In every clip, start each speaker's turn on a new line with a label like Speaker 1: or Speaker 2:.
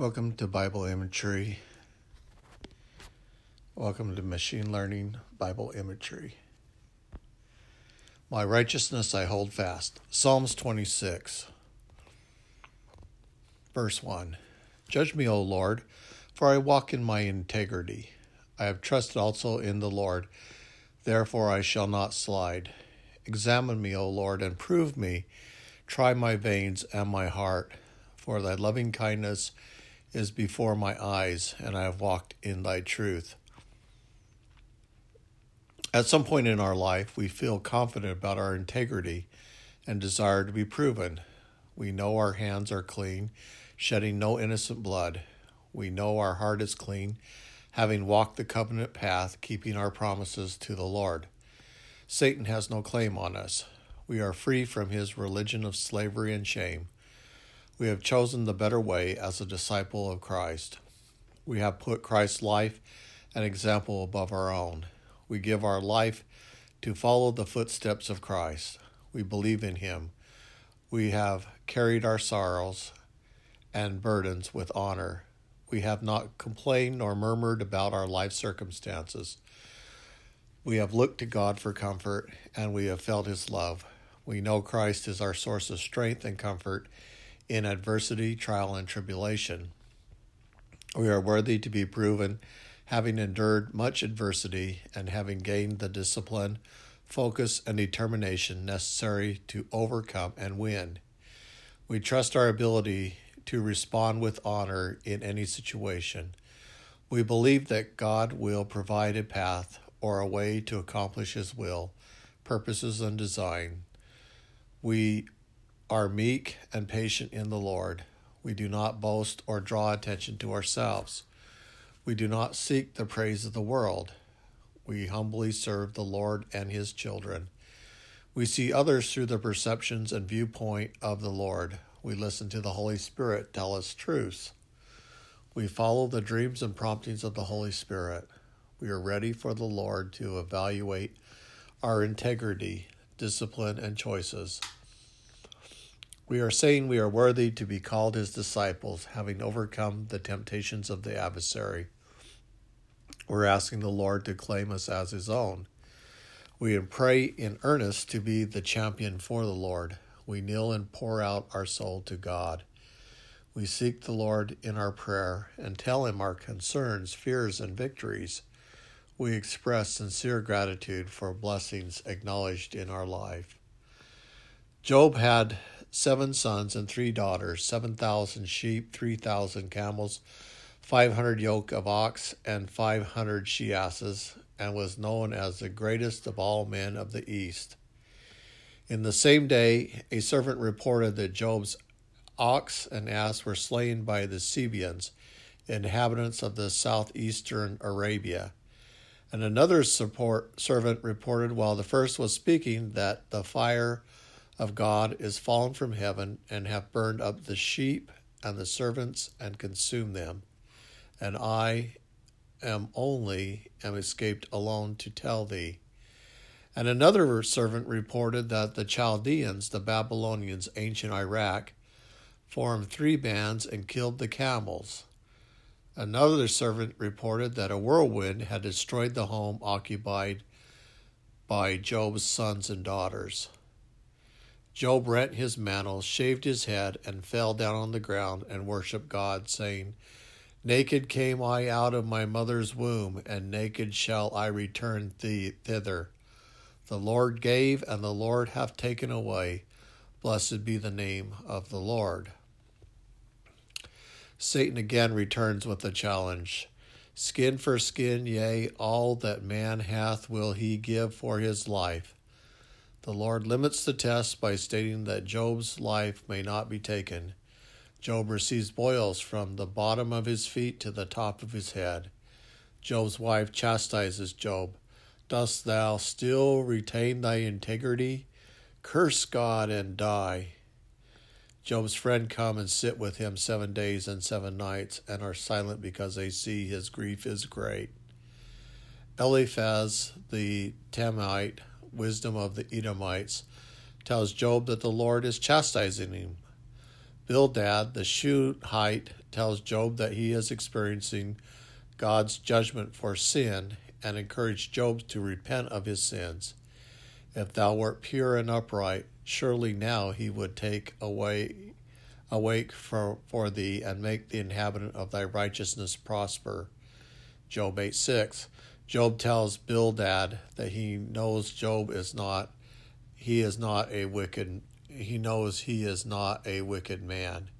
Speaker 1: Welcome to Bible Imagery. Welcome to Machine Learning Bible Imagery. My righteousness I hold fast. Psalms 26, verse 1. Judge me, O Lord, for I walk in my integrity. I have trusted also in the Lord, therefore I shall not slide. Examine me, O Lord, and prove me. Try my veins and my heart, for thy loving kindness is before my eyes, and I have walked in thy truth. At some point in our life, we feel confident about our integrity and desire to be proven. We know our hands are clean, shedding no innocent blood. We know our heart is clean, having walked the covenant path, keeping our promises to the Lord. Satan has no claim on us. We are free from his religion of slavery and shame. We have chosen the better way as a disciple of Christ. We have put Christ's life and example above our own. We give our life to follow the footsteps of Christ. We believe in him. We have carried our sorrows and burdens with honor. We have not complained nor murmured about our life circumstances. We have looked to God for comfort and we have felt his love. We know Christ is our source of strength and comfort in adversity, trial, and tribulation. We are worthy to be proven, having endured much adversity and having gained the discipline, focus, and determination necessary to overcome and win. We trust our ability to respond with honor in any situation. We believe that God will provide a path or a way to accomplish His will, purposes, and design. We are meek and patient in the Lord. We do not boast or draw attention to ourselves. We do not seek the praise of the world. We humbly serve the Lord and his children. We see others through the perceptions and viewpoint of the Lord. We listen to the Holy Spirit tell us truths. We follow the dreams and promptings of the Holy Spirit. We are ready for the Lord to evaluate our integrity, discipline, and choices. We are saying we are worthy to be called his disciples, having overcome the temptations of the adversary. We're asking the Lord to claim us as his own. We pray in earnest to be the champion for the Lord. We kneel and pour out our soul to God. We seek the Lord in our prayer and tell him our concerns, fears, and victories. We express sincere gratitude for blessings acknowledged in our life. Job had seven sons and three daughters, 7,000 sheep, 3,000 camels, 500 yoke of ox, and 500 she asses, and was known as the greatest of all men of the East. In the same day, a servant reported that Job's ox and ass were slain by the Sabeans, inhabitants of the southeastern Arabia. And another support, servant reported while the first was speaking that the fire of God is fallen from heaven and have burned up the sheep and the servants and consumed them. And I am only am escaped alone to tell thee. And another servant reported that the Chaldeans, the Babylonians, ancient Iraq, formed three bands and killed the camels. Another servant reported that a whirlwind had destroyed the home occupied by Job's sons and daughters. Job rent his mantle, shaved his head, and fell down on the ground and worshipped God, saying, Naked came I out of my mother's womb, and naked shall I return thee thither. The Lord gave, and the Lord hath taken away. Blessed be the name of the Lord. Satan again returns with a challenge. Skin for skin, yea, all that man hath will he give for his life. The Lord limits the test by stating that Job's life may not be taken. Job receives boils from the bottom of his feet to the top of his head. Job's wife chastises Job. Dost thou still retain thy integrity? Curse God and die. Job's friend come and sit with him seven days and seven nights, and are silent because they see his grief is great. Eliphaz the Temanite wisdom of the Edomites tells Job that the Lord is chastising him. Bildad, the Shuhite, tells Job that he is experiencing God's judgment for sin and encouraged Job to repent of his sins. If thou wert pure and upright, surely now he would take away awake for, for thee and make the inhabitant of thy righteousness prosper. Job 8 6. Job tells Bildad that he knows Job is not he is not a wicked he knows he is not a wicked man.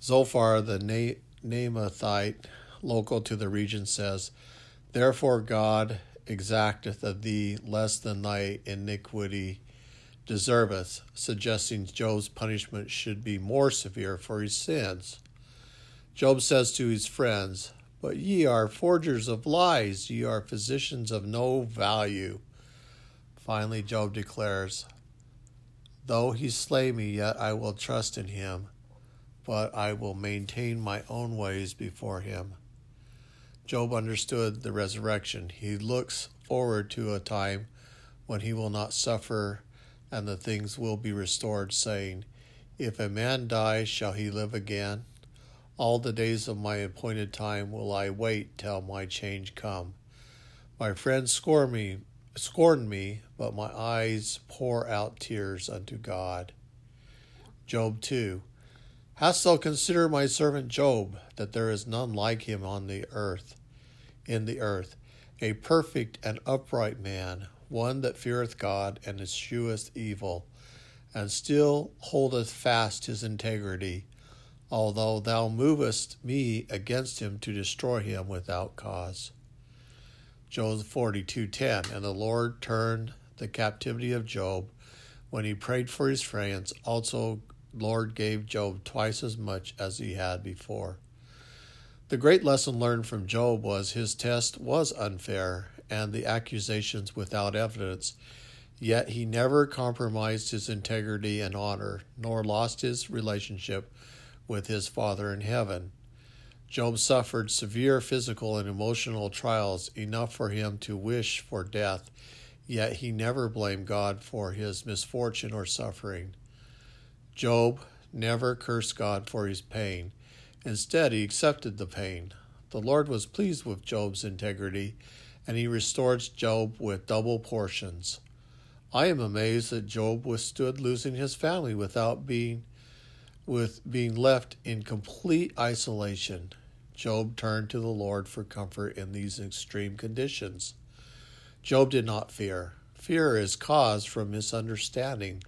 Speaker 1: Zophar the Na- Naamathite, local to the region, says, Therefore God exacteth of thee less than thy iniquity deserveth, suggesting Job's punishment should be more severe for his sins. Job says to his friends, But ye are forgers of lies, ye are physicians of no value. Finally, Job declares, Though he slay me, yet I will trust in him, but I will maintain my own ways before him. Job understood the resurrection. He looks forward to a time when he will not suffer and the things will be restored, saying, If a man die, shall he live again? All the days of my appointed time will I wait till my change come. My friends scorn me, scorn me, but my eyes pour out tears unto God. Job 2 Hast thou considered my servant Job, that there is none like him on the earth, in the earth, a perfect and upright man, one that feareth God and escheweth evil, and still holdeth fast his integrity, although thou movest me against him to destroy him without cause. Job 42:10 And the Lord turned the captivity of Job when he prayed for his friends also Lord gave Job twice as much as he had before. The great lesson learned from Job was his test was unfair and the accusations without evidence, yet he never compromised his integrity and honor, nor lost his relationship with his Father in heaven. Job suffered severe physical and emotional trials enough for him to wish for death, yet he never blamed God for his misfortune or suffering. Job never cursed God for his pain. Instead, he accepted the pain. The Lord was pleased with Job's integrity, and he restored Job with double portions. I am amazed that Job withstood losing his family without being with being left in complete isolation. Job turned to the Lord for comfort in these extreme conditions. Job did not fear. Fear is caused from misunderstanding.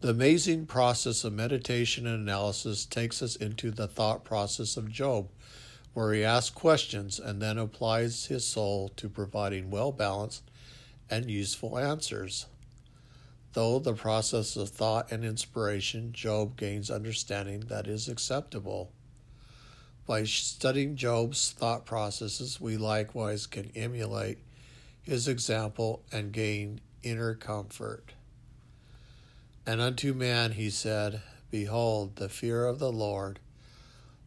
Speaker 1: The amazing process of meditation and analysis takes us into the thought process of Job, where he asks questions and then applies his soul to providing well balanced and useful answers. Though the process of thought and inspiration, Job gains understanding that is acceptable. By studying Job's thought processes, we likewise can emulate his example and gain inner comfort. And unto man he said, Behold, the fear of the Lord,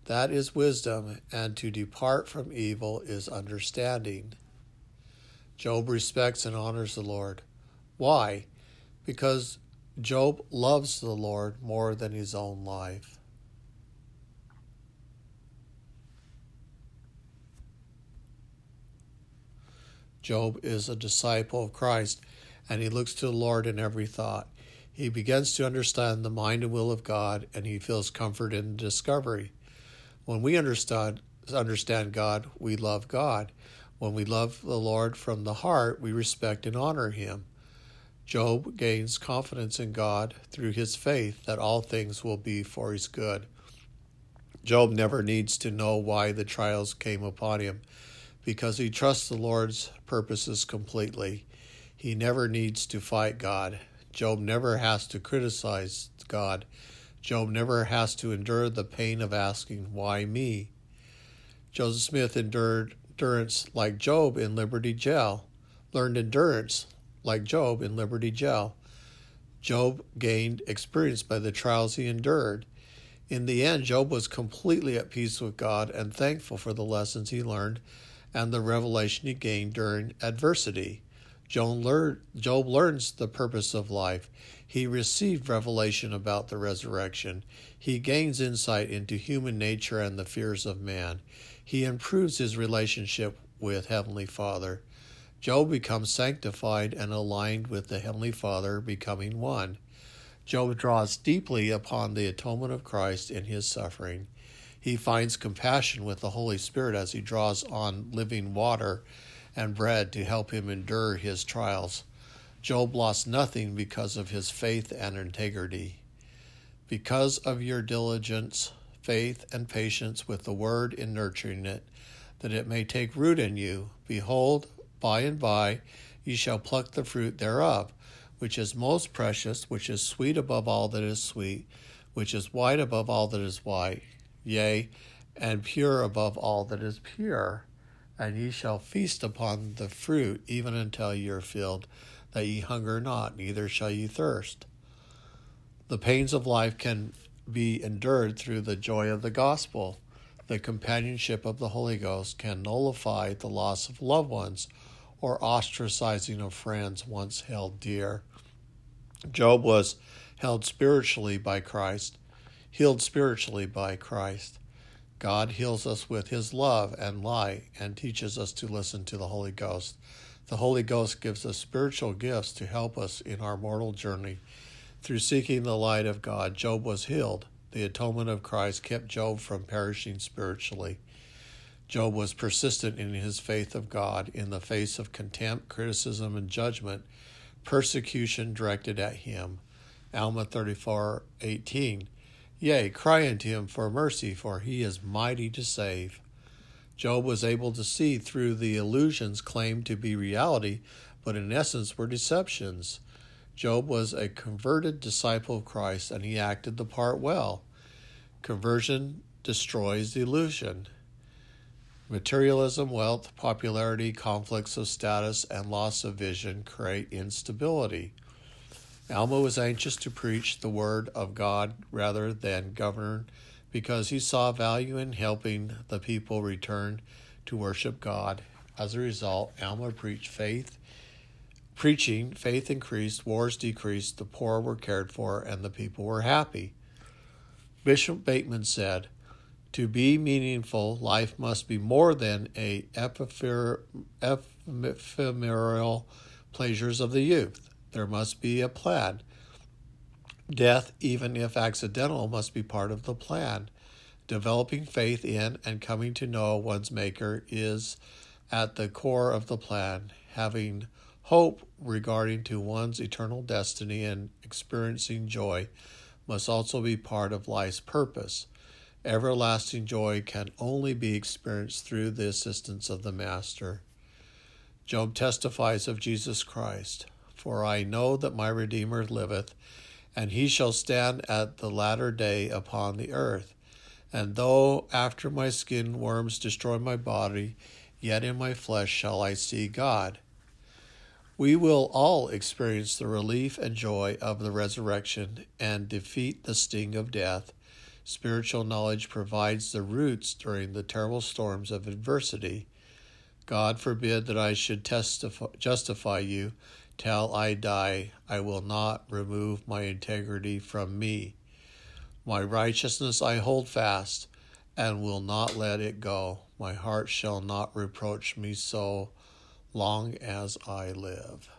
Speaker 1: that is wisdom, and to depart from evil is understanding. Job respects and honors the Lord. Why? Because Job loves the Lord more than his own life. Job is a disciple of Christ, and he looks to the Lord in every thought. He begins to understand the mind and will of God, and he feels comfort in discovery. When we understand, understand God, we love God. When we love the Lord from the heart, we respect and honor him. Job gains confidence in God through his faith that all things will be for his good. Job never needs to know why the trials came upon him because he trusts the Lord's purposes completely. He never needs to fight God. Job never has to criticize God. Job never has to endure the pain of asking, Why me? Joseph Smith endured endurance like Job in Liberty Jail, learned endurance like Job in Liberty Jail. Job gained experience by the trials he endured. In the end, Job was completely at peace with God and thankful for the lessons he learned and the revelation he gained during adversity. Job learns the purpose of life. He received revelation about the resurrection. He gains insight into human nature and the fears of man. He improves his relationship with Heavenly Father. Job becomes sanctified and aligned with the Heavenly Father, becoming one. Job draws deeply upon the atonement of Christ in his suffering. He finds compassion with the Holy Spirit as he draws on living water and bread to help him endure his trials. Job lost nothing because of his faith and integrity. Because of your diligence, faith, and patience with the word in nurturing it, that it may take root in you, behold, by and by ye shall pluck the fruit thereof, which is most precious, which is sweet above all that is sweet, which is white above all that is white, yea, and pure above all that is pure and ye shall feast upon the fruit even until ye are filled, that ye hunger not, neither shall ye thirst. The pains of life can be endured through the joy of the gospel. The companionship of the Holy Ghost can nullify the loss of loved ones or ostracizing of friends once held dear. Job was held spiritually by Christ, healed spiritually by Christ. God heals us with his love and light and teaches us to listen to the Holy Ghost. The Holy Ghost gives us spiritual gifts to help us in our mortal journey. Through seeking the light of God, Job was healed. The atonement of Christ kept Job from perishing spiritually. Job was persistent in his faith of God in the face of contempt, criticism, and judgment, persecution directed at him. Alma 34:18. Yea, cry unto him for mercy, for he is mighty to save. Job was able to see through the illusions claimed to be reality, but in essence were deceptions. Job was a converted disciple of Christ, and he acted the part well. Conversion destroys the illusion. Materialism, wealth, popularity, conflicts of status, and loss of vision create instability. Alma was anxious to preach the word of God rather than govern because he saw value in helping the people return to worship God. As a result, Alma preached faith. Preaching, faith increased, wars decreased, the poor were cared for, and the people were happy. Bishop Bateman said, To be meaningful, life must be more than a ephemeral pleasures of the youth. There must be a plan. Death, even if accidental, must be part of the plan. Developing faith in and coming to know one's Maker is at the core of the plan. Having hope regarding to one's eternal destiny and experiencing joy must also be part of life's purpose. Everlasting joy can only be experienced through the assistance of the Master. Job testifies of Jesus Christ. For I know that my Redeemer liveth, and he shall stand at the latter day upon the earth. And though after my skin worms destroy my body, yet in my flesh shall I see God. We will all experience the relief and joy of the resurrection and defeat the sting of death. Spiritual knowledge provides the roots during the terrible storms of adversity. God forbid that I should testify, justify you Till I die, I will not remove my integrity from me. My righteousness I hold fast and will not let it go. My heart shall not reproach me so long as I live.